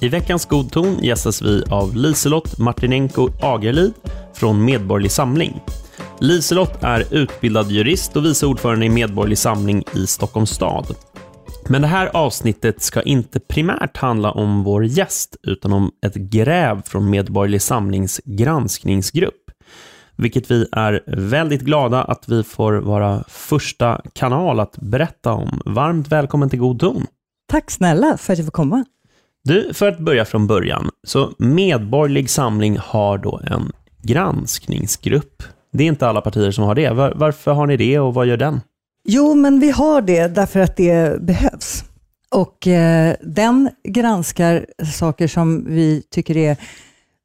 I veckans God ton gästas vi av Liselott Martinenko Agerlid från Medborgerlig Samling. Liselott är utbildad jurist och vice ordförande i Medborgerlig Samling i Stockholms stad. Men det här avsnittet ska inte primärt handla om vår gäst, utan om ett gräv från Medborgerlig Samlings granskningsgrupp, vilket vi är väldigt glada att vi får vara första kanal att berätta om. Varmt välkommen till God ton. Tack snälla för att jag får komma. Du, för att börja från början, så Medborgerlig Samling har då en granskningsgrupp. Det är inte alla partier som har det. Var, varför har ni det och vad gör den? Jo, men vi har det därför att det behövs. Och eh, den granskar saker som vi tycker är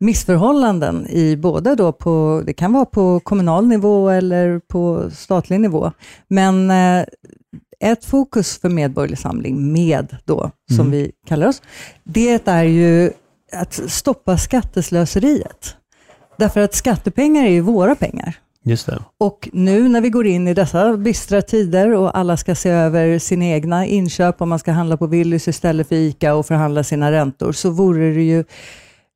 missförhållanden i både då på, det kan vara på kommunal nivå eller på statlig nivå. Men eh, ett fokus för Medborgerlig Samling, MED då, som Mm. vi kallar oss, det är ju att stoppa skatteslöseriet. Därför att skattepengar är ju våra pengar. Just det. Och nu när vi går in i dessa bistra tider och alla ska se över sina egna inköp, om man ska handla på Willys istället för ICA och förhandla sina räntor, så vore det ju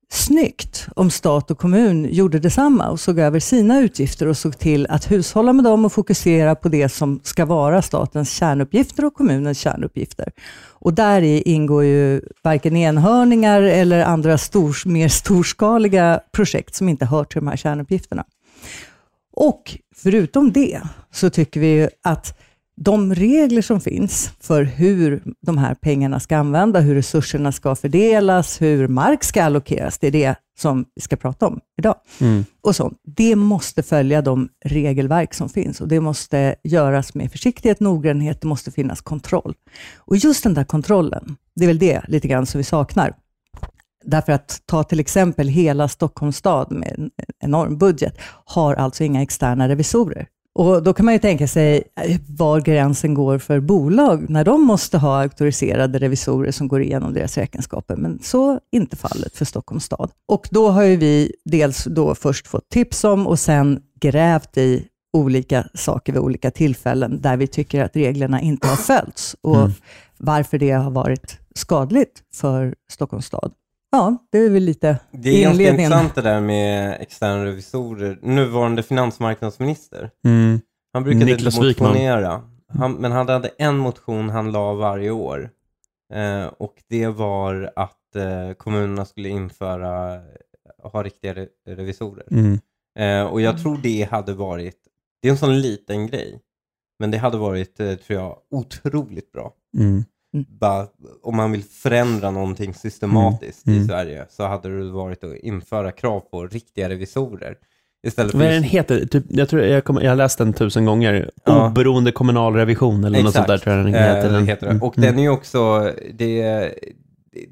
snyggt om stat och kommun gjorde detsamma och såg över sina utgifter och såg till att hushålla med dem och fokusera på det som ska vara statens kärnuppgifter och kommunens kärnuppgifter. Och där i ingår ju varken enhörningar eller andra stor, mer storskaliga projekt som inte hör till de här kärnuppgifterna. Och förutom det så tycker vi ju att de regler som finns för hur de här pengarna ska användas, hur resurserna ska fördelas, hur mark ska allokeras, det är det som vi ska prata om idag. Mm. Och sånt. Det måste följa de regelverk som finns och det måste göras med försiktighet, noggrannhet, det måste finnas kontroll. Och just den där kontrollen, det är väl det lite grann som vi saknar. Därför att ta till exempel hela Stockholms stad med en enorm budget, har alltså inga externa revisorer. Och Då kan man ju tänka sig eh, var gränsen går för bolag, när de måste ha auktoriserade revisorer som går igenom deras räkenskaper. Men så inte fallet för Stockholms stad. Och då har vi dels då först fått tips om och sen grävt i olika saker vid olika tillfällen där vi tycker att reglerna inte har följts och Mm. varför det har varit skadligt för Stockholms stad. Ja, det är väl lite Det är ganska inledningen. intressant det där med externa revisorer. Nuvarande finansmarknadsminister, Mm. han brukade Niklas motionera. Han, men han hade en motion han la varje år. Eh, och det var att eh, kommunerna skulle införa, ha riktiga re- revisorer. Mm. Eh, och jag tror det hade varit, det är en sån liten grej. Men det hade varit, eh, tror jag, otroligt bra. Mm. Bara, om man vill förändra någonting systematiskt Mm. i Sverige så hade det varit att införa krav på riktiga revisorer. Istället för Vad är den heter? Typ, jag, tror, jag, kommer, jag har läst den tusen gånger. Ja. Oberoende kommunal revision eller något sånt där tror jag den heter. Eh, Den. heter det. Mm. Och den är också, det är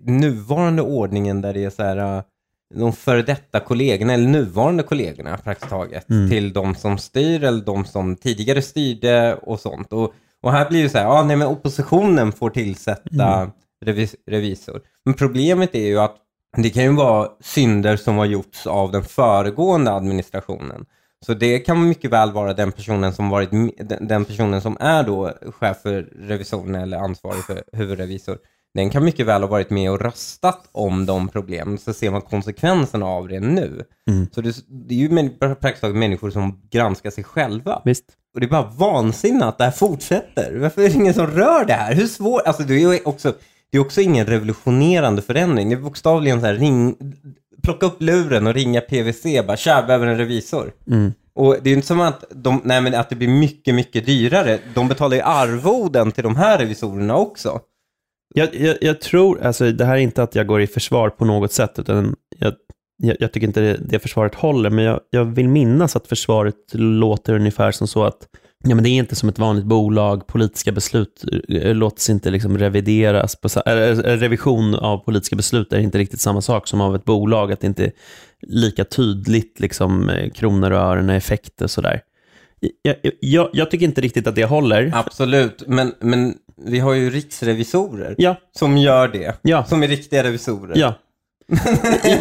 nuvarande ordningen där det är så här, eh, de före detta kollegorna, eller nuvarande kollegorna praktiskt taget, Mm. till de som styr eller de som tidigare styrde och sånt. Och, och här blir det så här, ja nej men oppositionen får tillsätta Mm. revis, revisor. Men problemet är ju att det kan ju vara synder som har gjorts av den föregående administrationen. Så det kan mycket väl vara den personen som varit den- den personen som är då chef för revisorerna eller ansvarig för huvudrevisor. Den kan mycket väl ha varit med och röstat om de problemen, så ser man konsekvenserna av det nu. Mm. Så det, det är ju praktiskt taget människor som granskar sig själva. Visst. Och det är bara vansinne att det här fortsätter. Varför är det ingen som rör det här? Hur svårt? Alltså det är också, det är också ingen revolutionerande förändring. Det är bokstavligen så här, ring, plocka upp luren och ringa PVC, bara tja, behöver en revisor. Mm. Och det är ju inte som att, de, nej, men att det blir mycket, mycket dyrare. De betalar ju arvoden till de här revisorerna också. Jag, jag, jag tror, alltså det här är inte att jag går i försvar på något sätt, utan jag, jag, jag tycker inte det, det försvaret håller, men jag, jag vill minnas att försvaret låter ungefär som så att ja, men det är inte som ett vanligt bolag, politiska beslut eh, låts låter sig inte liksom revideras, på, eller, revision av politiska beslut är inte riktigt samma sak som av ett bolag, att det inte är lika tydligt liksom, eh, kronor och ören och effekter och sådär. Jag, jag, jag tycker inte riktigt att det håller. Absolut, men, men vi har ju riksrevisorer Ja, som gör det. ja, Som är riktiga revisorer. ja.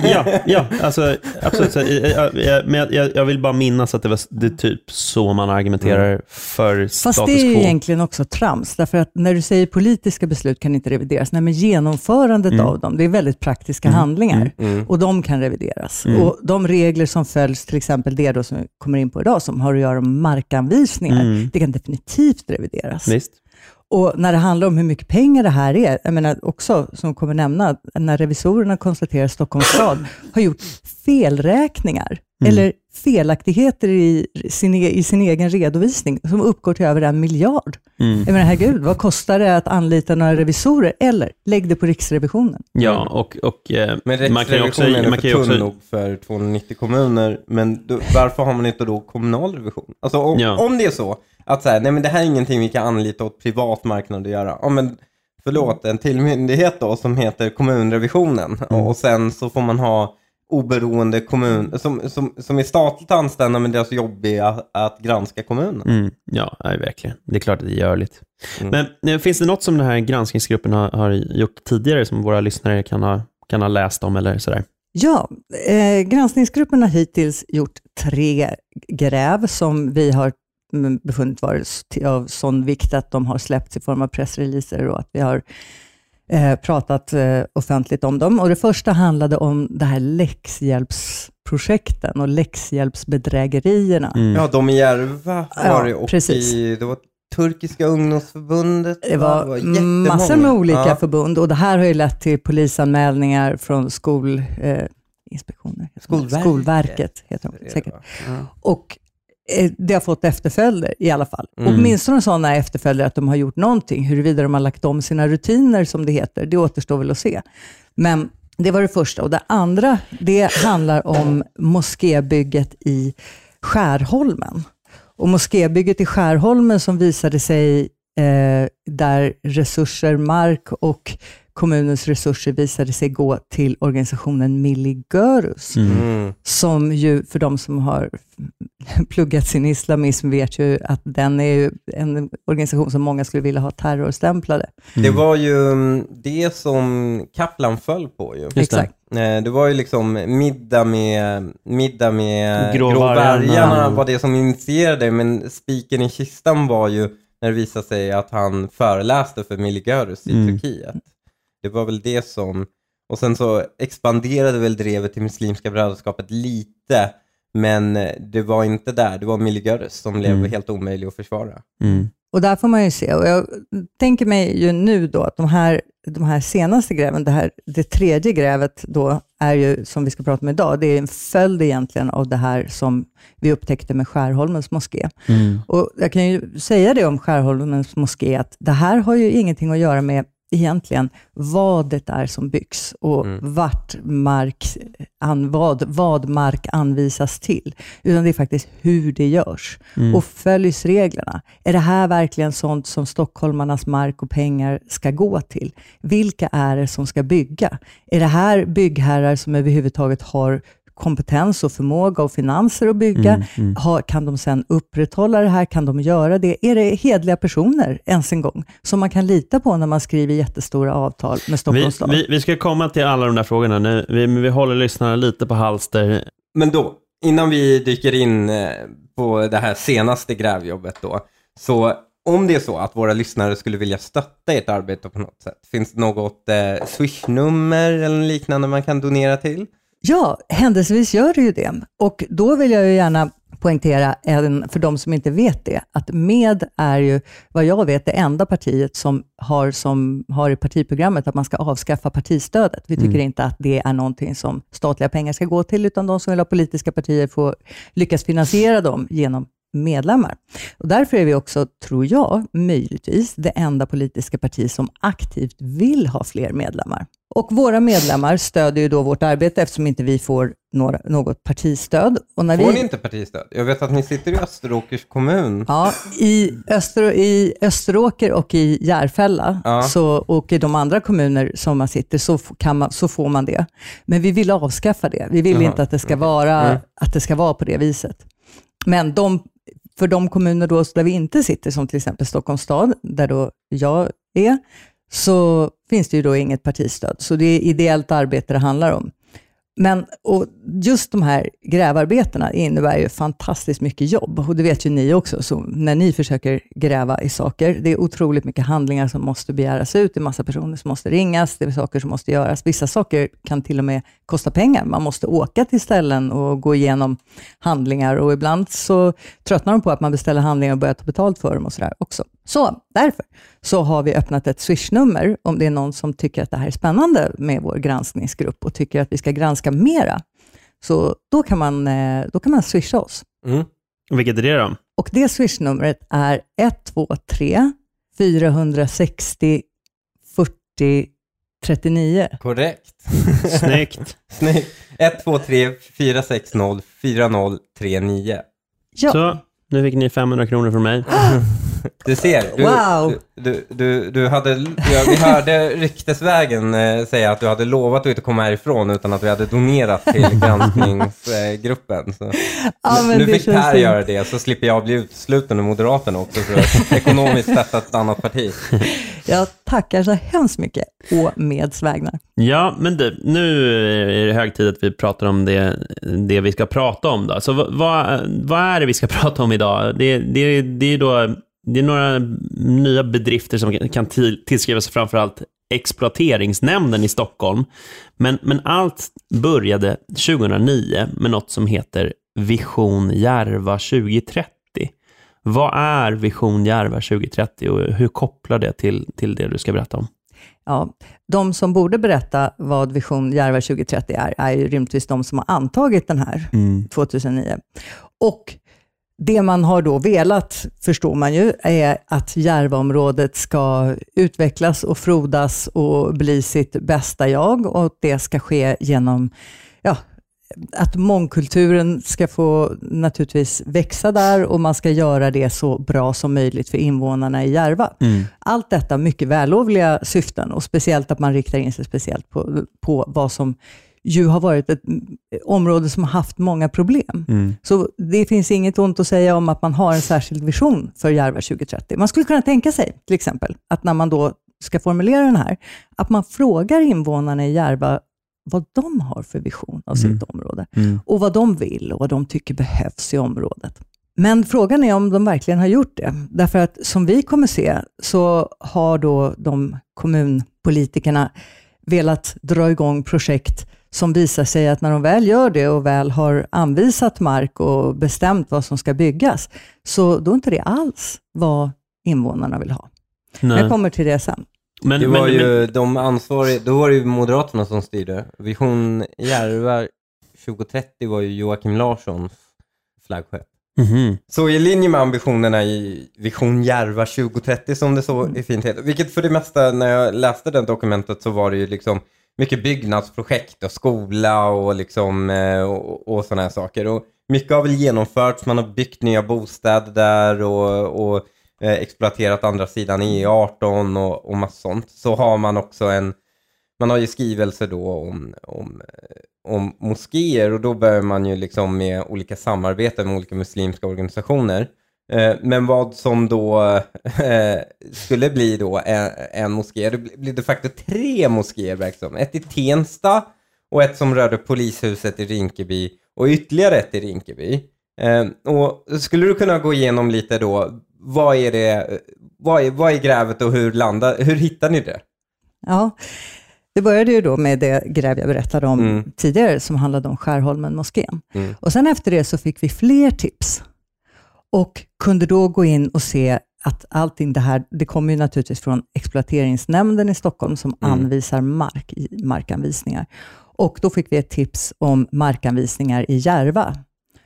ja, ja, alltså absolut. Så, jag, jag, men jag, jag vill bara minnas att det var det är typ så man argumenterar Mm. för status Fast det är ju quo. egentligen också trams, därför att när du säger politiska beslut kan inte revideras, nej men genomförandet Mm. av dem, det är väldigt praktiska handlingar Mm. och de kan revideras. Mm. Och de regler som följs, till exempel det då som vi kommer in på idag, som har att göra med markanvisningar, Mm. det kan definitivt revideras. Visst? Och när det handlar om hur mycket pengar det här är, jag menar också, som kommer nämna, när revisorerna konstaterar att Stockholms stad har gjort felräkningar Mm. eller felaktigheter i sin, e- i sin egen redovisning som uppgår till över en miljard. Mm. Jag menar, herregud, vad kostar det att anlita några revisorer? Eller lägg det på Riksrevisionen. Ja, och, och eh, Men man kan ju också... Riksrevisionen Man är för tunn nog för 290 kommuner, men då, varför har man inte då kommunal revision? Alltså om, Ja. om det är så att så här, nej men det här är ingenting vi kan anlita åt privat marknad att göra. Ja, men förlåt, en till myndighet då som heter kommunrevisionen Mm. och sen så får man ha oberoende kommun, som, som, som är statligt anställda men deras jobb är att, att granska kommunen. Mm, ja, nej, verkligen. Det är klart att det är görligt. Mm. Men eh, finns det något som den här granskningsgruppen har, har gjort tidigare som våra lyssnare kan ha, kan ha läst om eller sådär? Ja, eh, granskningsgruppen har hittills gjort tre gräv som vi har befunnit vara av sån vikt att de har släppts i form av pressreleaser och att vi har eh, pratat eh, offentligt om dem. Och Det första handlade om det här läxhjälpsprojekten och läxhjälpsbedrägerierna. Mm. Ja, de i Järva var det Ja, och precis. i, det var Turkiska ungdomsförbundet. Det var, jättemånga. massor med olika Ja. förbund och det här har ju lett till polisanmälningar från skol, eh, inspektioner. Skolverket. Skolverket heter de säkert. Ja. Och det har fått efterföljder i alla fall. Mm. Åtminstone sådana efterföljder att de har gjort någonting. Huruvida de har lagt om sina rutiner, som det heter, det återstår väl att se. Men det var det första. Och det andra, det handlar om moskébygget i Skärholmen. Och moskébygget i Skärholmen som visade sig eh, där resurser, mark och kommunens resurser visade sig gå till organisationen Milligörus Mm. som ju för de som har pluggat sin islamism vet ju att den är ju en organisation som många skulle vilja ha terrorstämplade. Det var ju mm, det som Kaplan föll på ju. Exakt. Eh, Det var ju liksom middag med, middag med Gråvargarna. Gråvargarna var det som initierade men spiken i kistan var ju när det visade sig att han föreläste för Miligörus i Mm. Turkiet. Det var väl det som, och sen så expanderade väl drevet till Muslimska brödraskapet lite, men eh, det var inte där, det var Miligörus som blev Mm. helt omöjlig att försvara. Mm. Och där får man ju se. Och jag tänker mig ju nu då att de här, de här senaste gräven, det, här, det tredje grävet då är ju, som vi ska prata om idag, det är en följd egentligen av det här som vi upptäckte med Skärholmens moské. Mm. Och jag kan ju säga det om Skärholmens moské, att det här har ju ingenting att göra med egentligen vad det är som byggs och Mm. vart mark, an, vad, vad mark anvisas till, utan det är faktiskt hur det görs. Mm. Och följs reglerna? Är det här verkligen sånt som stockholmarnas mark och pengar ska gå till? Vilka är det som ska bygga? Är det här byggherrar som överhuvudtaget har kompetens och förmåga och finanser att bygga? Mm, mm. Ha, kan de sen upprätthålla det här? Kan de göra det? Är det hedliga personer ens en gång som man kan lita på när man skriver jättestora avtal med Vi, Stockholms stad? vi, vi ska komma till alla de där frågorna nu, vi, men vi håller lyssnarna lite på halster. Men då, innan vi dyker in eh, på det här senaste grävjobbet då, så om det är så att våra lyssnare skulle vilja stötta ert arbete på något sätt, finns det något eh, swishnummer eller liknande man kan donera till? Ja, händelsevis gör det ju det. Och då vill jag ju gärna poängtera, även för de som inte vet det, att MED är ju, vad jag vet, det enda partiet som har, som har i partiprogrammet att man ska avskaffa partistödet. Vi tycker Mm. inte att det är någonting som statliga pengar ska gå till, utan de som vill ha politiska partier får lyckas finansiera dem genom medlemmar. Och därför är vi också, tror jag, möjligtvis det enda politiska parti som aktivt vill ha fler medlemmar. Och våra medlemmar stödjer ju då vårt arbete eftersom inte vi får några, något partistöd. Och när Får vi, ni inte partistöd? Jag vet att ni sitter i Österåkers kommun. Ja, i, Öster, i Österåker och i Järfälla Ja. så, och i de andra kommuner som man sitter så, kan man, så får man det. Men vi vill avskaffa det. Vi vill Jaha, inte att det, ska vara, Mm. att det ska vara på det viset. Men de, för de kommuner då där vi inte sitter, som till exempel Stockholms stad, där då jag är, så finns det ju då inget partistöd. Så det är ideellt arbete det handlar om. Men och just de här grävarbetena innebär ju fantastiskt mycket jobb och det vet ju ni också. Så när ni försöker gräva i saker, det är otroligt mycket handlingar som måste begäras ut, det är massa personer som måste ringas, det är saker som måste göras. Vissa saker kan till och med kosta pengar. Man måste åka till ställen och gå igenom handlingar och ibland så tröttnar de på att man beställer handlingar och börjar ta betalt för dem och sådär också. Så därför så har vi öppnat ett swishnummer om det är någon som tycker att det här är spännande med vår granskningsgrupp och tycker att vi ska granska mera. Så då kan man, eh, då kan man swisha oss. Mm. Vilket är det då? Och det swishnumret är 123 460 40 39. Korrekt. Snyggt. Snyggt. 1, 2, 3, 4, 6, 0, 4, 0, 3, 9. Ja, Så, nu fick ni 500 kronor från mig. Du ser, du, Wow. du, du, du hade, ja, vi hörde ryktesvägen eh, säga att du hade lovat att inte komma härifrån utan att vi hade donerat till granskningsgruppen. Så. Ja, men nu fick Per fint. göra det, så slipper jag bli utesluten ur Moderaterna också för att ekonomiskt sätta ett annat parti. jag tackar så hemskt mycket å Meds vägnar. Ja, men du, nu är det hög tid att vi pratar om det, det vi ska prata om. Då. Så vad, vad, vad är det vi ska prata om idag? Det, det, det, är, då, det är några nya bedrifter som kan- kan till, tillskrivas framförallt exploateringsnämnden i Stockholm. Men, men allt började 2009 med något som heter Vision Järva 2030. Vad är Vision Järva 2030 och hur kopplar det till, till det du ska berätta om? Ja, de som borde berätta vad Vision Järva 2030 är, är ju rimligtvis de som har antagit den här 2009. Och det man har då velat, förstår man ju, är att Järvaområdet ska utvecklas och frodas och bli sitt bästa jag och det ska ske genom ja, att mångkulturen ska få naturligtvis växa där och man ska göra det så bra som möjligt för invånarna i Järva. Allt detta mycket vällovliga syften och speciellt att man riktar in sig speciellt på, på vad som ju har varit ett mm, område som har haft många problem. Så det finns inget ont att säga om att man har en särskild vision för Järva 2030. Man skulle kunna tänka sig till exempel att när man då ska formulera den här, att man frågar invånarna i Järva vad de har för vision av sitt område och vad de vill och vad de tycker behövs i området. Men frågan är om de verkligen har gjort det. Därför att som vi kommer se så har då de kommunpolitikerna velat dra igång projekt som visar sig att när de väl gör det och väl har anvisat mark och bestämt vad som ska byggas, så då är inte det alls vad invånarna vill ha. Nej. Jag kommer till det sen. Men, Det var men, ju de ansvariga, då var det ju Moderaterna som styrde. Vision Järva 2030 var ju Joakim Larssons flaggskepp. men, Mhm. Så i linje med ambitionerna i Vision Järva 2030 som det så är fint heter, vilket för det mesta när jag läste det dokumentet så var det ju liksom mycket byggnadsprojekt och skola och liksom eh, och, och sådana här saker. Och mycket har väl genomförts, man har byggt nya bostäder där och, och eh, exploaterat andra sidan E18 och, och massa sånt. Så har man också en, man har ju skrivelser då om, om, eh, om moskéer och då börjar man ju liksom med olika samarbeten med olika muslimska organisationer. Eh, Men vad som då eh, skulle bli då en, en moské, det blir- de facto tre moskéer som. Ett i Tensta och ett som rörde polishuset i Rinkeby och ytterligare ett i Rinkeby. Eh, Och skulle du kunna gå igenom lite då, vad är det, vad är, vad är grävet och hur, landar, hur hittar ni det? Ja, det började ju då med det gräv jag berättade om Mm. tidigare, som handlade om Skärholmen moskén. Mm. Och sen efter det så fick vi fler tips och kunde då gå in och se att allting det här, det kommer ju naturligtvis från exploateringsnämnden i Stockholm som Mm. anvisar mark i markanvisningar. Och då fick vi ett tips om markanvisningar i Järva.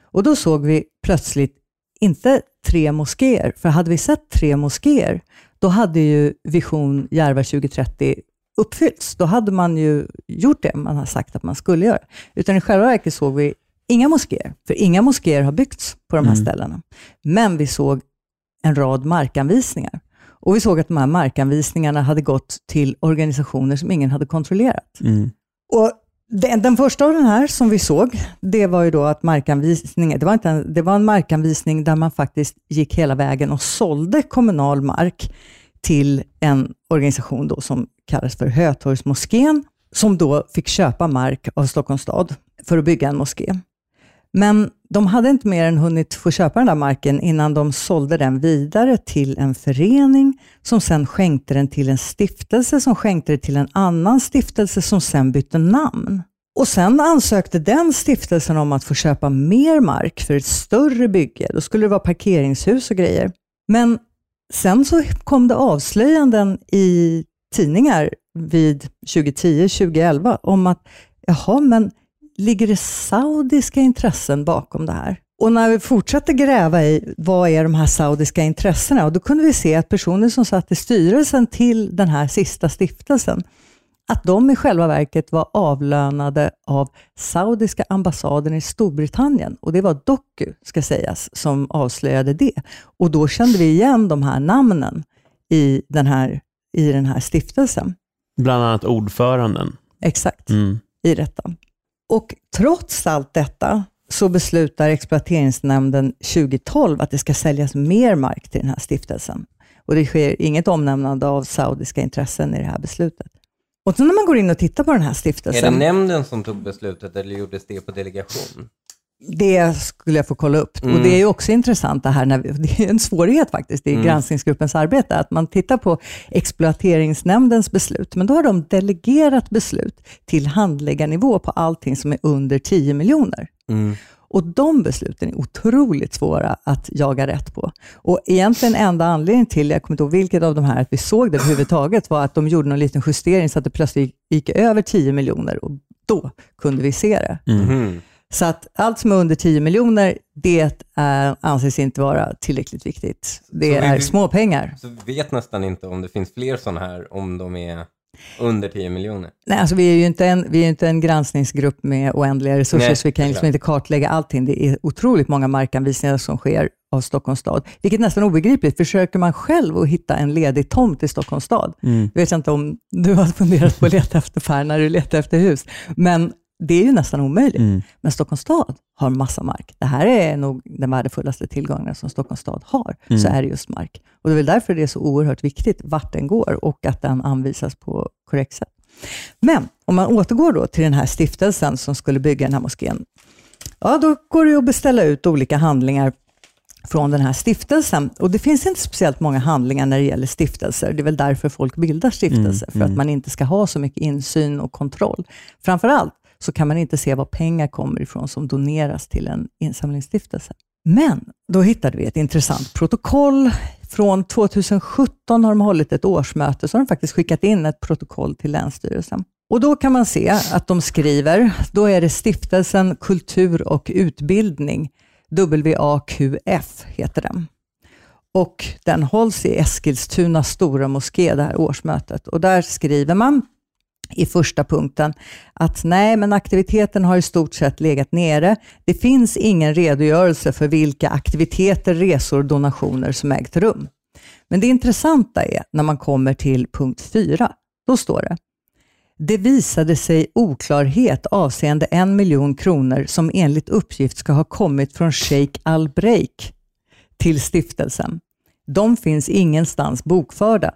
Och då såg vi plötsligt inte tre moskéer, för hade vi sett tre moskéer, då hade ju Vision Järva 2030 uppfyllts. Då hade man ju gjort det man har sagt att man skulle göra. Utan i själva verket såg vi inga moskéer, för inga moskéer har byggts på de här ställena. Men vi såg en rad markanvisningar. Och vi såg att de här markanvisningarna hade gått till organisationer som ingen hade kontrollerat. Mm. Och den, den första av den här som vi såg, det var ju då att markanvisningen, det var, inte en, det var en markanvisning där man faktiskt gick hela vägen och sålde kommunal mark till en organisation då som kallas för Hötorgsmoskén, som då fick köpa mark av Stockholms stad för att bygga en moské. Men de hade inte mer än hunnit få köpa den där marken innan de sålde den vidare till en förening som sen skänkte den till en stiftelse som skänkte det till en annan stiftelse som sen bytte namn. Och Sen ansökte den stiftelsen om att få köpa mer mark för ett större bygge. Då skulle det vara parkeringshus och grejer. Men sen så kom det avslöjanden i tidningar vid 2010-2011 om att jaha, men ligger det saudiska intressen bakom det här? Och när vi fortsatte gräva i vad är de här saudiska intressena, och då kunde vi se att personer som satt i styrelsen till den här sista stiftelsen, att de i själva verket var avlönade av saudiska ambassaden i Storbritannien. Och det var Doku, ska sägas, som avslöjade det. Och då kände vi igen de här namnen i den här, i den här stiftelsen. Bland annat ordföranden. Exakt, mm. i detta. Och trots allt detta så beslutar exploateringsnämnden 2012 att det ska säljas mer mark till den här stiftelsen. Och det sker inget omnämnande av saudiska intressen i det här beslutet. Och så när man går in och tittar på den här stiftelsen. Är det nämnden som tog beslutet eller gjordes det på delegation? Det skulle jag få kolla upp. Mm. Och Det är ju också intressant det här, när vi, det är en svårighet faktiskt i mm. granskningsgruppens arbete, att man tittar på exploateringsnämndens beslut, men då har de delegerat beslut till handläggarnivå på allting som är under 10 miljoner. Mm. Och de besluten är otroligt svåra att jaga rätt på. Och egentligen enda anledningen till, jag kommer inte ihåg vilket av de här, att vi såg det överhuvudtaget, var att de gjorde någon liten justering så att det plötsligt gick över 10 miljoner och då kunde vi se det. Mm. Så att allt som är under 10 miljoner, det är, anses inte vara tillräckligt viktigt. Det så är vi, små pengar. Så vi vet nästan inte om det finns fler sådana här, om de är under 10 miljoner? Nej, alltså vi är ju inte en, vi är inte en granskningsgrupp med oändliga resurser, Nej, så vi kan liksom inte kartlägga allting. Det är otroligt många markanvisningar som sker av Stockholms stad, vilket är nästan obegripligt. Försöker man själv att hitta en ledig tomt i Stockholms stad, mm. jag vet inte om du har funderat på att leta efter affär när du letar efter hus, men det är ju nästan omöjligt. Mm. Men Stockholms stad har massa mark. Det här är nog den värdefullaste tillgången som Stockholms stad har, mm. så är det just mark. Och Det är väl därför det är så oerhört viktigt vart den går och att den anvisas på korrekt sätt. Men om man återgår då till den här stiftelsen som skulle bygga den här moskén. Ja, då går det att beställa ut olika handlingar från den här stiftelsen. Och Det finns inte speciellt många handlingar när det gäller stiftelser. Det är väl därför folk bildar stiftelser, mm, för att mm. man inte ska ha så mycket insyn och kontroll. Framför allt så kan man inte se var pengar kommer ifrån som doneras till en insamlingsstiftelse. Men då hittade vi ett intressant protokoll. Från 2017 har de hållit ett årsmöte, så har de faktiskt skickat in ett protokoll till Länsstyrelsen. Och Då kan man se att de skriver, då är det Stiftelsen Kultur och Utbildning, WAQF heter den. Och Den hålls i Eskilstuna stora moské, det här årsmötet. Och Där skriver man i första punkten att nej, men aktiviteten har i stort sett legat nere. Det finns ingen redogörelse för vilka aktiviteter, resor och donationer som ägt rum. Men det intressanta är när man kommer till punkt 4. Då står det det visade sig oklarhet avseende en miljon kronor som enligt uppgift ska ha kommit från Sheikh Al-Breik till stiftelsen. De finns ingenstans bokförda.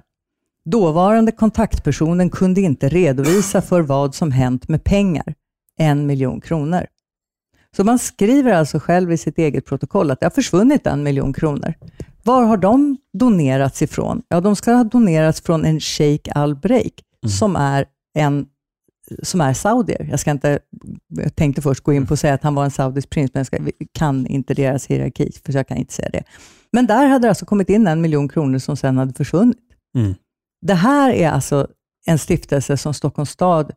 Dåvarande kontaktpersonen kunde inte redovisa för vad som hänt med pengar, en miljon kronor. Så man skriver alltså själv i sitt eget protokoll att det har försvunnit en miljon kronor. Var har de donerats ifrån? Ja, de ska ha donerats från en Sheikh Al-Breik, mm. som är en som är saudier. Jag, ska inte, jag tänkte först gå in på att säga att han var en saudisk prins, men jag ska, kan inte deras hierarki, för jag kan inte säga det. Men där hade det alltså kommit in en miljon kronor som sen hade försvunnit. Mm. Det här är alltså en stiftelse som Stockholms stad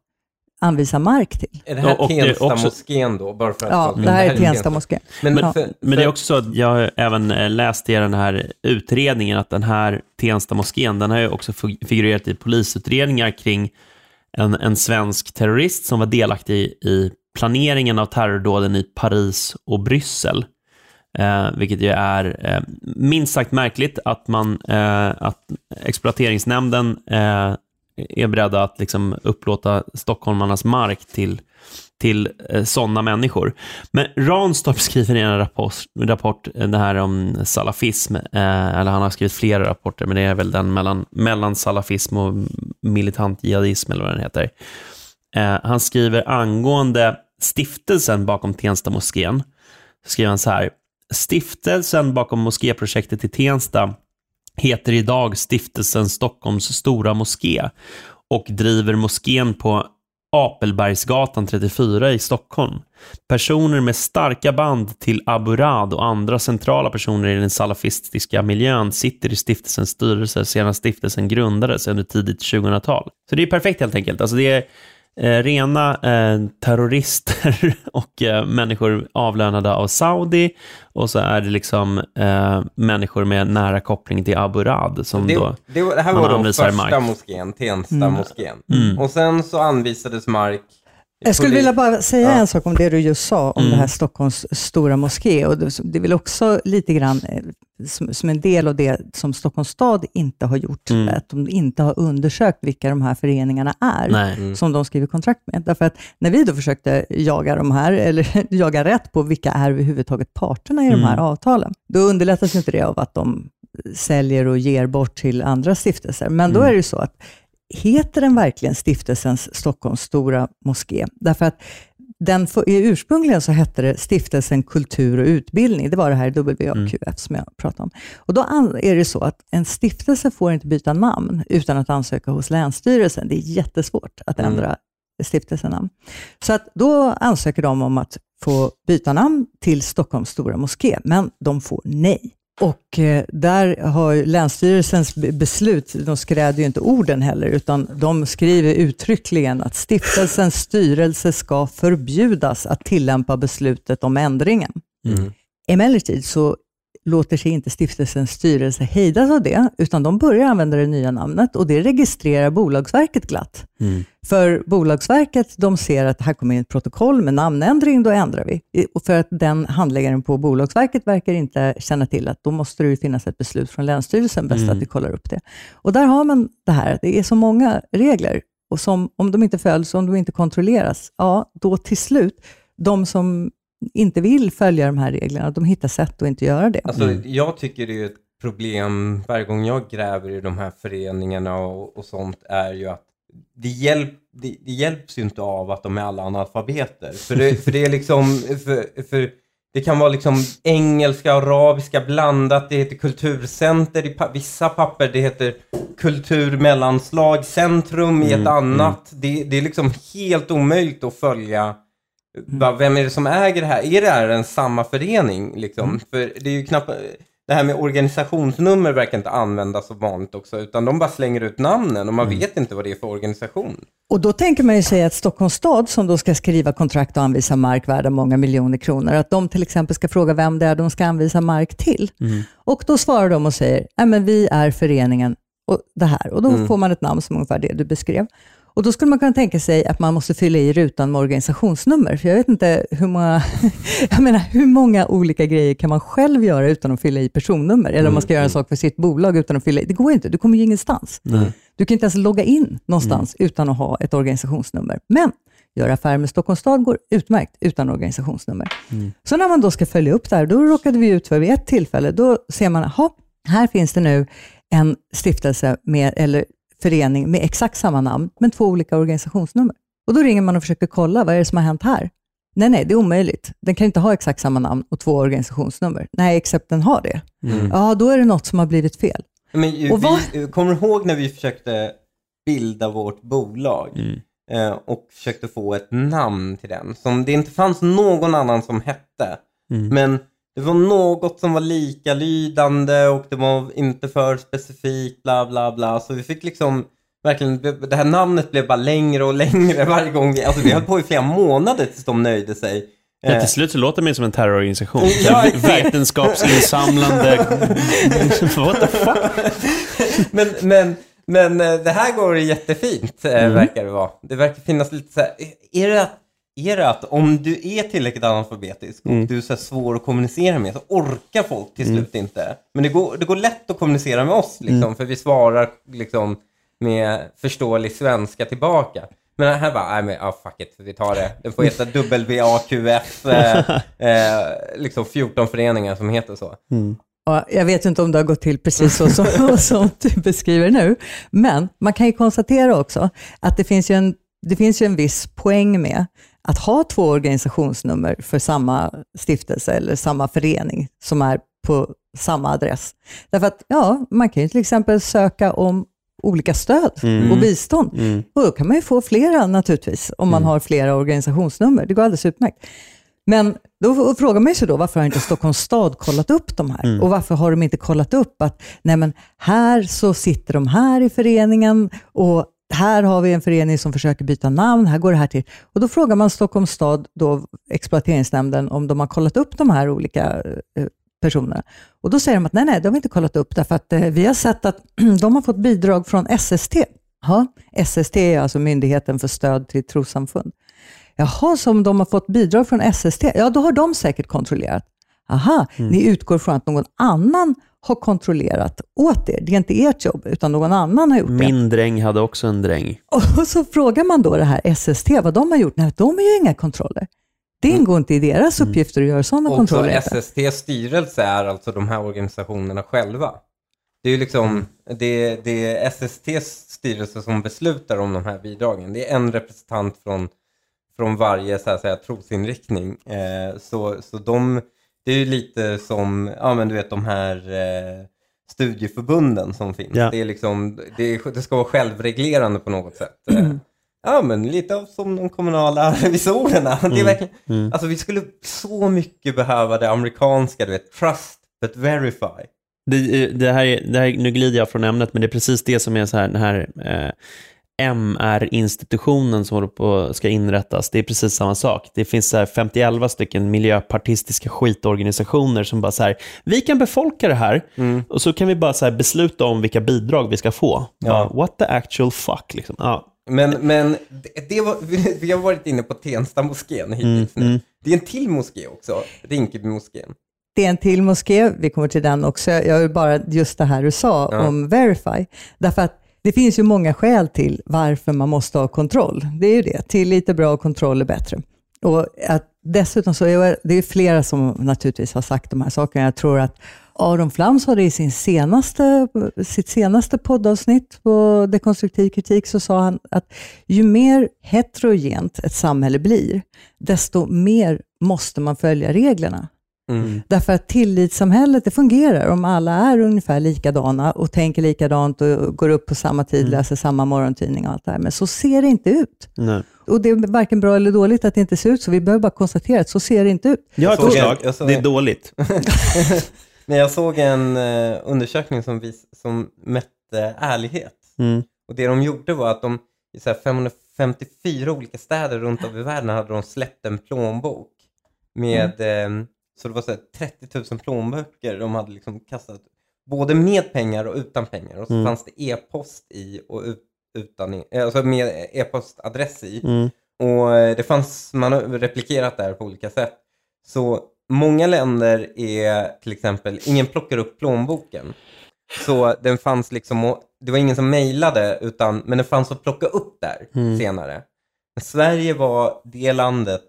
anvisar mark till. Är det här ja, Tensta moskén då? Bara för att ja, det här är Tensta moskén. Men, men, för, men, det är också så att jag har även eh, läst i den här utredningen att den här Tensta moskén, den har ju också figurerat i polisutredningar kring en, en svensk terrorist som var delaktig i planeringen av terrordåden i Paris och Bryssel. Eh, vilket ju är eh, minst sagt märkligt att, man, eh, att exploateringsnämnden eh, är beredda att liksom upplåta stockholmarnas mark till till eh, sådana människor. Men Ranstorp skriver i en rapport, rapport eh, det här om salafism, eh, eller han har skrivit flera rapporter, men det är väl den mellan, mellan salafism och militant jihadism, eller vad den heter. Eh, han skriver angående stiftelsen bakom Tensta moskén, skriver han så här, stiftelsen bakom mosképrojektet i Tensta heter idag Stiftelsen Stockholms stora moské och driver moskén på Apelbergsgatan 34 i Stockholm. Personer med starka band till Abu Rad och andra centrala personer i den salafistiska miljön sitter i stiftelsens styrelse sedan stiftelsen grundades under tidigt 2000-tal. Så det är perfekt helt enkelt. Alltså det är eh, rena eh, terrorister och eh, människor avlönade av Saudi och så är det liksom eh, människor med nära koppling till Abu Rad som Det, då det, det här var då första mark. moskén, Tensta Mm. moskén. Mm. Och sen så anvisades mark. Jag skulle vilja bara säga Ja. en sak om det du just sa om Mm. det här Stockholms stora moské. Och det, är väl också lite grann eh, som, som en del av det som Stockholms stad inte har gjort. Mm. Att de inte har undersökt vilka de här föreningarna är. Nej. Mm. som de skriver kontrakt med. Därför att när vi då försökte jaga de här, eller jaga rätt på vilka är överhuvudtaget parterna i de här Mm. avtalen, då underlättas inte det av att de säljer och ger bort till andra stiftelser. Men då Mm. är det ju så att heter den verkligen Stiftelsens Stockholms stora moské? Därför att den ursprungligen så hette det Stiftelsen Kultur och Utbildning. Det var det här WAQF som jag pratade om. Och då är det så att en stiftelse får inte byta namn utan att ansöka hos Länsstyrelsen. Det är jättesvårt att Mm. ändra stiftelsenamn. Så att då ansöker de om att få byta namn till Stockholms stora moské, men de får nej. Och eh, där har ju Länsstyrelsens be- beslut, de skräder ju inte orden heller, utan de skriver uttryckligen att stiftelsens styrelse ska förbjudas att tillämpa beslutet om ändringen. Mm. Emellertid så låter sig inte stiftelsens styrelse hejdas av det, utan de börjar använda det nya namnet och det registrerar Bolagsverket glatt. Mm. För Bolagsverket, de ser att här kommer in ett protokoll med namnändring, då ändrar vi. Och för att den handläggaren på Bolagsverket verkar inte känna till att då måste det finnas ett beslut från Länsstyrelsen, bäst Mm. att vi kollar upp det. Och där har man det här, det är så många regler och som, om de inte följs, om de inte kontrolleras, ja, då till slut, de som inte vill följa de här reglerna, de hittar sätt att inte göra det. Alltså, Mm. Jag tycker det är ett problem varje gång jag gräver i de här föreningarna och, och sånt är ju att det, hjälp, det, det hjälps ju inte av att de är alla analfabeter. För det, för det är liksom, för, för det kan vara liksom engelska arabiska blandat, det heter kulturcenter i pa vissa papper, det heter kulturmellanslag, centrum i ett Mm, annat. Det, det är liksom helt omöjligt att följa bara, vem är det som äger det här? Är det här en samma förening? Liksom? För det är ju knappt... Det här med organisationsnummer verkar inte användas så vanligt också, utan de bara slänger ut namnen och man vet inte vad det är för organisation. Och då tänker man ju sig att Stockholms stad som då ska skriva kontrakt och anvisa mark värda många miljoner kronor, att de till exempel ska fråga vem det är de ska anvisa mark till. Mm. Och då svarar de och säger, nej men vi är föreningen och det här. Och då Mm. får man ett namn som ungefär det du beskrev. Och då skulle man kunna tänka sig att man måste fylla i rutan med organisationsnummer. För jag vet inte hur många, jag menar, hur många olika grejer kan man själv göra utan att fylla i personnummer? Eller om man ska göra en sak för sitt bolag utan att fylla i. Det går inte, du kommer ju ingenstans. Nej. Du kan inte ens logga in någonstans utan att ha ett organisationsnummer. Men göra affärer med Stockholms stad går utmärkt utan organisationsnummer. Så när man då ska följa upp det här, då råkade vi ut för vid ett tillfälle, då ser man, jaha, här finns det nu en stiftelse med, eller förening med exakt samma namn, men två olika organisationsnummer. Och då ringer man och försöker kolla, vad är det som har hänt här? Nej, nej, det är omöjligt. Den kan inte ha exakt samma namn och två organisationsnummer. Nej, except den har det. Mm. Ja, då är det något som har blivit fel. Men ju, vad- vi, kommer du ihåg när vi försökte bilda vårt bolag Mm. eh, och försökte få ett namn till den som det inte fanns någon annan som hette. Mm. Men det var något som var likalydande och det var inte för specifikt, bla bla bla. Så vi fick liksom verkligen, det här namnet blev bara längre och längre varje gång. Vi, alltså vi höll på i flera månader tills de nöjde sig. Ja, Eh, till slut så låter det mig som en terrororganisation. Ja. Vetenskapsinsamlande... What the fuck? men, men, men eh, det här går jättefint, eh, Mm. verkar det vara. Det verkar finnas lite så här, är det att, är det att om du är tillräckligt analfabetisk och Mm. du är så svår att kommunicera med så orkar folk till slut inte. Men det går, det går lätt att kommunicera med oss, liksom, Mm. för vi svarar liksom, med förståelig svenska tillbaka. Men här bara, nej men ah, fuck it, vi tar det. Den får heta WAQF, eh, eh, liksom 14 föreningar som heter så. Ja, jag vet inte om det har gått till precis så som, som du beskriver nu, men man kan ju konstatera också att det finns ju en, det finns ju en viss poäng med att ha två organisationsnummer för samma stiftelse eller samma förening som är på samma adress. Därför att ja, man kan ju till exempel söka om olika stöd och bistånd. Och då kan man ju få flera naturligtvis, om man har flera organisationsnummer. Det går alldeles utmärkt. Men då frågar man sig då, varför har inte Stockholms stad kollat upp de här? Och varför har de inte kollat upp att, nej men här så sitter de här i föreningen och här har vi en förening som försöker byta namn, här går det här till. Och då frågar man Stockholms stad, då exploateringsnämnden, om de har kollat upp de här olika eh, personerna. Och då säger de att nej, nej, de har inte kollat upp därför att eh, vi har sett att de har fått bidrag från SST. Ja, SST är alltså Myndigheten för stöd till trossamfund. Jaha, så om de har fått bidrag från SST, ja då har de säkert kontrollerat. Aha, ni utgår från att någon annan har kontrollerat åt er. Det är inte ert jobb, utan någon annan har gjort det. Min dräng hade också en dräng. Och så frågar man då det här SST, vad de har gjort. Nej, de är ju inga kontroller. Det ingår inte i deras uppgifter att göra sådana Och så kontroller. inte. SSTs styrelse är alltså de här organisationerna själva. Det är ju liksom, det, det är SSTs styrelse som beslutar om de här bidragen. Det är en representant från, från varje så att säga, trosinriktning. Eh, så, så de, det är ju lite som, ja men du vet de här eh, studieförbunden som finns. Ja. Det, är liksom, det, är, det ska vara självreglerande på något sätt. Eh, Ja, men lite som de kommunala revisorerna. Det är verkligen, Alltså vi skulle så mycket behöva det amerikanska, du vet, trust but verify. Det, det här är, det här, nu glider jag från ämnet, men det är precis det som är så här, den här eh, MR-institutionen som håller på ska inrättas. Det är precis samma sak. Det finns så här 51 stycken miljöpartistiska skitorganisationer som bara så här, vi kan befolka det här och så kan vi bara så här besluta om vilka bidrag vi ska få. Bara, what the actual fuck, liksom. Ja. Men, men det, det var, vi, har varit inne på Tensta moskén hittills nu. Det är en till moské också, Rinkeby moskén. Det är en till moské, vi kommer till den också. Jag vill bara just det här du sa Ja. om Verify. Därför att det finns ju många skäl till varför man måste ha kontroll. Det är ju det, tillit är bra och kontroll är bättre. Och att dessutom så är det är flera som naturligtvis har sagt de här sakerna. Jag tror att Aron Flam sa det i sin senaste, sitt senaste poddavsnitt på dekonstruktiv kritik, så sa han att ju mer heterogent ett samhälle blir, desto mer måste man följa reglerna. Därför att tillitssamhället, det fungerar om alla är ungefär likadana och tänker likadant och går upp på samma tid, läser samma morgontidning och allt det här. Men så ser det inte ut. Nej. Och det är varken bra eller dåligt att det inte ser ut så. Vi behöver bara konstatera att så ser det inte ut. Jag har ett förslag. Det är dåligt. Men jag såg en eh, undersökning som, vis, som mätte ärlighet. Mm. Och det de gjorde var att de i så här 554 olika städer runt om i världen hade de släppt en plånbok. Med, eh, så det var så här 30 000 plånböcker de hade liksom kastat. Både med pengar och utan pengar. Och så Mm. fanns det e-post i och ut, utan, e- eh, alltså med e-postadress i. Mm. Och eh, det fanns, man har replikerat där på olika sätt. Så många länder är till exempel, ingen plockar upp plånboken. Så den fanns liksom, och, det var ingen som mejlade, utan, men den fanns att plocka upp där Mm. senare. Men Sverige var det landet,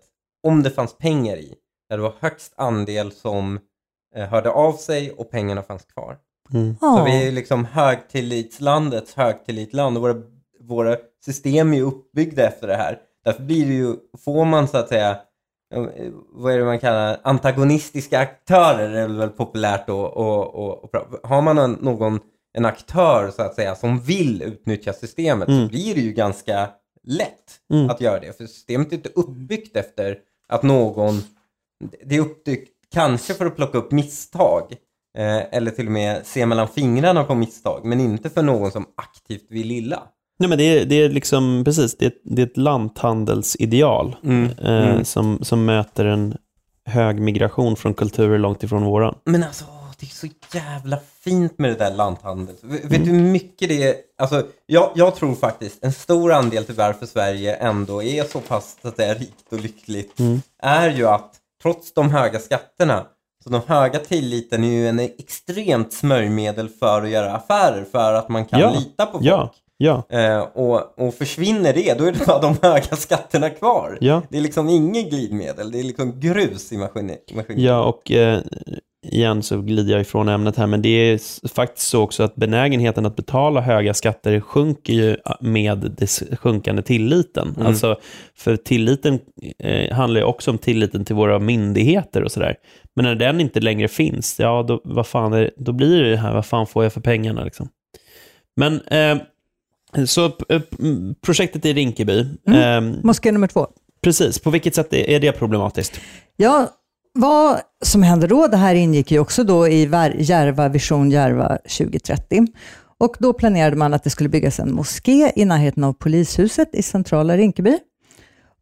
om det fanns pengar i, där det var högst andel som eh, hörde av sig och pengarna fanns kvar. Mm. Så vi är liksom högtillitslandets högtillitland och våra, våra system är ju uppbyggda efter det här. Därför blir det ju, får man så att säga, eh, vad är det man kallar, antagonistiska aktörer är väl populärt då. Och, och, och, har man en, någon, en aktör så att säga som vill utnyttja systemet Mm. så blir det ju ganska lätt Mm. att göra det. För systemet är inte uppbyggt efter att någon, det är uppbyggt kanske för att plocka upp misstag. Eh, eller till och med se mellan fingrarna på misstag, men inte för någon som aktivt vill illa. Nej, men det, är, det är liksom, precis, det är, det är ett lanthandelsideal Mm, eh, mm. Som, som möter en hög migration från kulturer långt ifrån våran. Men alltså, det är så jävla fint med det där lanthandel. V- Vet du hur mycket det är? Alltså, jag, jag tror faktiskt en stor andel till varför Sverige ändå är så pass att säga, rikt och lyckligt är ju att trots de höga skatterna så den höga tilliten är ju en extremt smörjmedel för att göra affärer för att man kan Ja, lita på folk. ja. Ja. Eh, och, och försvinner det, då är det bara de höga skatterna kvar. Det är liksom ingen glidmedel, det är liksom grus i maskinen. Ja, och eh, igen så glider jag ifrån ämnet här, men det är faktiskt så också att benägenheten att betala höga skatter sjunker ju med den sjunkande tilliten. Mm. Alltså, för tilliten eh, handlar ju också om tilliten till våra myndigheter och sådär. Men när den inte längre finns, ja, då, vad fan är, då blir det det här, vad fan får jag för pengarna liksom? Men, eh, så eh, m- projektet i Rinkeby, eh, Moské nummer två. precis, på vilket sätt är det problematiskt? Ja, vad som hände då, det här ingick ju också då i Järva Vision Järva 2030. Och då planerade man att det skulle byggas en moské i närheten av polishuset i centrala Rinkeby.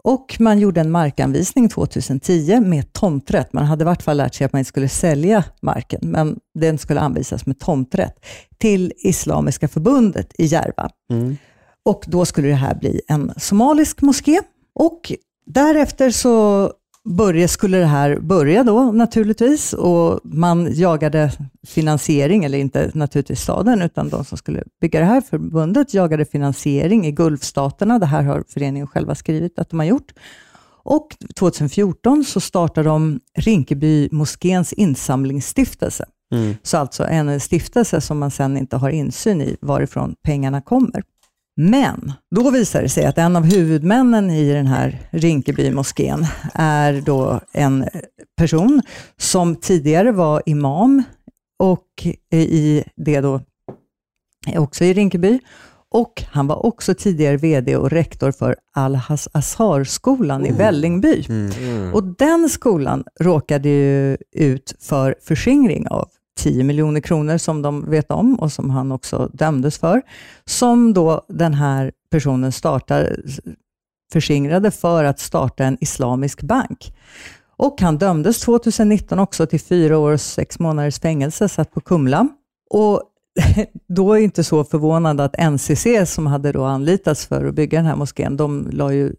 Och man gjorde en markanvisning 2010 med tomträtt. Man hade i vart fall lärt sig att man inte skulle sälja marken, men den skulle anvisas med tomträtt till Islamiska förbundet i Järva. Och då skulle det här bli en somalisk moské. Och därefter så börja, skulle det här börja då naturligtvis och man jagade finansiering, eller inte naturligtvis staden, utan de som skulle bygga det här förbundet jagade finansiering i Gulfstaterna. Det här har föreningen själva skrivit att de har gjort. Och 2014 så startade de Rinkeby moskéns insamlingsstiftelse. Så alltså en stiftelse som man sen inte har insyn i varifrån pengarna kommer. Men då visar det sig att en av huvudmännen i den här Rinkeby moskén är då en person som tidigare var imam och i det då också i Rinkeby. Och han var också tidigare VD och rektor för Al-Azhar-skolan i Vällingby. Och den skolan råkade ju ut för förskingring av 10 miljoner kronor som de vet om och som han också dömdes för. Som då den här personen startar, förskingrade för att starta en islamisk bank. Och han dömdes 2019 också till fyra år och sex månaders fängelse, satt på Kumla. Och då är det inte så förvånande att NCC, som hade då anlitats för att bygga den här moskén, de la ju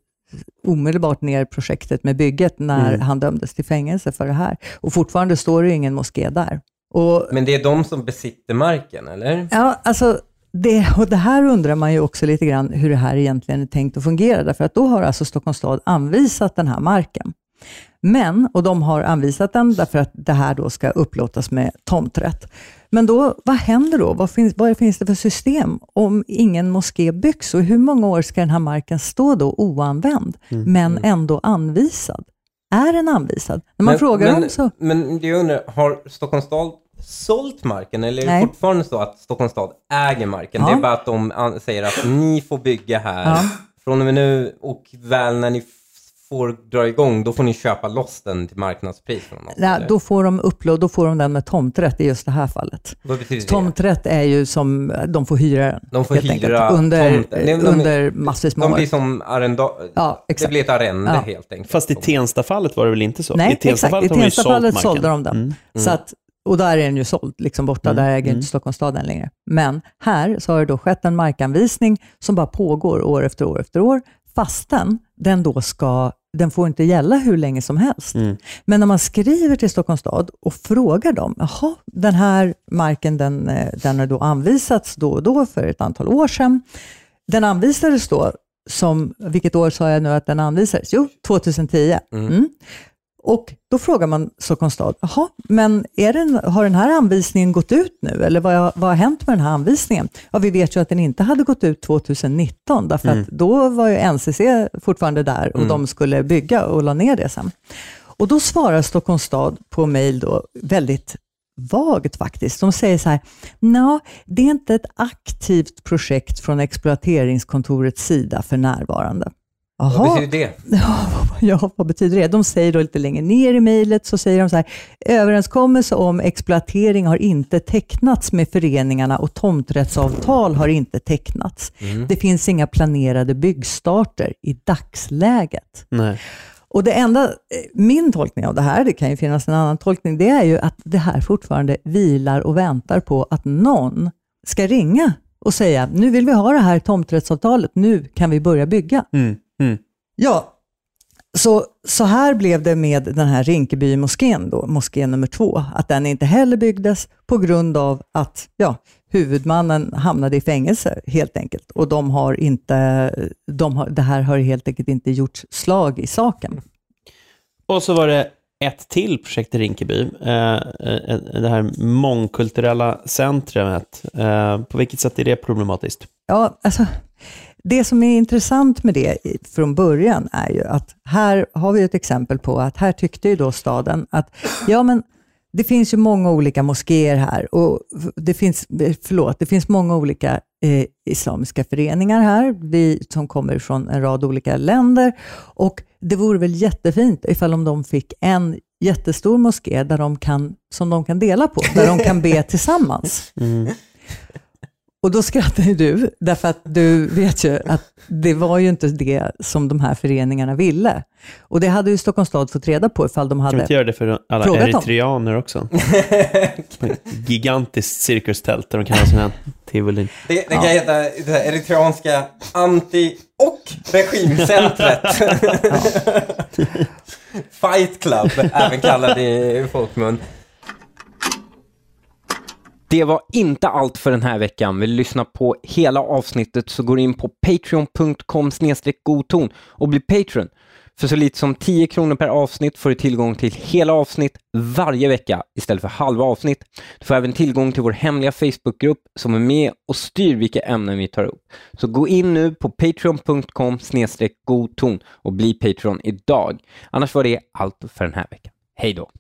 omedelbart ner projektet med bygget när han dömdes till fängelse för det här. Och fortfarande står det ingen moské där. Och Men det är de som besitter marken, eller? Ja, alltså det, och det här undrar man ju också lite grann hur det här egentligen är tänkt att fungera, därför att då har alltså Stockholms stad anvisat den här marken. Men, och de har anvisat den därför att det här då ska upplåtas med tomträtt. Men då, vad händer då? Vad finns, vad finns det för system om ingen moské byggs? Och hur många år ska den här marken stå då oanvänd, men ändå anvisad? Är den anvisad? När man frågar men, dem så... Men det jag undrar, har Stockholms stad sålt marken eller är Nej. det fortfarande så att Stockholms stad äger marken? Ja. Det är bara att de an- säger att ni får bygga här Ja. från och med nu och väl när ni f- får dra igång, då får ni köpa loss den till marknadspris från oss. Ja, eller? då, får de upplå, då får de den med tomträtt i just det här fallet. Vad betyder det? Tomträtt är ju som, de får hyra den. De får helt hyra enkelt, under, tomten. De- de- under massvis med De år. blir som arrenda... Ja, Det exakt. blir ett arrende Ja. helt enkelt. Fast i Tenstafallet var det väl inte så? I Nej, exakt. Tenstafallet I har de ju sålt Tenstafallet marken. sålde de den. Mm. Så att, och där är den ju såld, liksom borta. Mm, Där äger mm. inte Stockholms stad den längre. Men här så har det då skett en markanvisning som bara pågår år efter år efter år, fastän den då ska den får inte gälla hur länge som helst. Mm. Men när man skriver till Stockholms stad och frågar dem, jaha, den här marken den, den har då anvisats då och då för ett antal år sedan. Den anvisades då, som, vilket år sa jag nu att den anvisades? Jo, 2010. Mm. Och då frågar man Stockholms stad, jaha, men den, har den här anvisningen gått ut nu? Eller vad, vad har hänt med den här anvisningen? Ja, vi vet ju att den inte hade gått ut 2019, därför att då var ju NCC fortfarande där och de skulle bygga och la ner det sen. Och då svarar Stockholms stad på mejl då väldigt vagt faktiskt. De säger så här, "Nå, det är inte ett aktivt projekt från exploateringskontorets sida för närvarande. Vad Jaha. betyder det? Ja, vad betyder det? De säger då lite längre ner i mejlet, så säger de så här, överenskommelse om exploatering har inte tecknats med föreningarna och tomträttsavtal har inte tecknats. Det finns inga planerade byggstarter i dagsläget. Nej. Och det enda, eh, min tolkning av det här, det kan ju finnas en annan tolkning, det är ju att det här fortfarande vilar och väntar på att någon ska ringa och säga, nu vill vi ha det här tomträttsavtalet, nu kan vi börja bygga. Mm. Ja, Så, så här blev det med den här Rinkeby-moskén, då, nummer två, att den inte heller byggdes på grund av att ja, huvudmannen hamnade i fängelse helt enkelt. Och de har inte, de har, det här har helt enkelt inte gjort slag i saken. Och så var det ett till projekt i Rinkeby, eh, eh, det här mångkulturella centrumet. Eh, på vilket sätt är det problematiskt? Ja, alltså, det som är intressant med det från början är ju att här har vi ett exempel på att här tyckte ju då staden att ja, men det finns ju många olika moskéer här och det finns, förlåt, det finns många olika eh, islamiska föreningar här, vi som kommer från en rad olika länder och det vore väl jättefint ifall om de fick en jättestor moské där de kan, som de kan dela på, där de kan be tillsammans. Mm. Och då skrattar ju du, därför att du vet ju att det var ju inte det som de här föreningarna ville. Och det hade ju Stockholms stad fått reda på ifall de hade Kan vi inte göra det för alla eritreaner också? Gigantiskt cirkustält där de kan ha sina tivoli. Det, det kan ja. heta det eritreanska anti och regimcentret. Fight Club, även kallad i folkmun. Det var inte allt för den här veckan. Vill du lyssna på hela avsnittet så går du in på patreon.com godton och bli Patreon. För så lite som 10 kronor per avsnitt får du tillgång till hela avsnitt varje vecka istället för halva avsnitt. Du får även tillgång till vår hemliga Facebookgrupp som är med och styr vilka ämnen vi tar upp. Så gå in nu på patreon.com godton och bli Patreon idag. Annars var det allt för den här veckan. Hej då!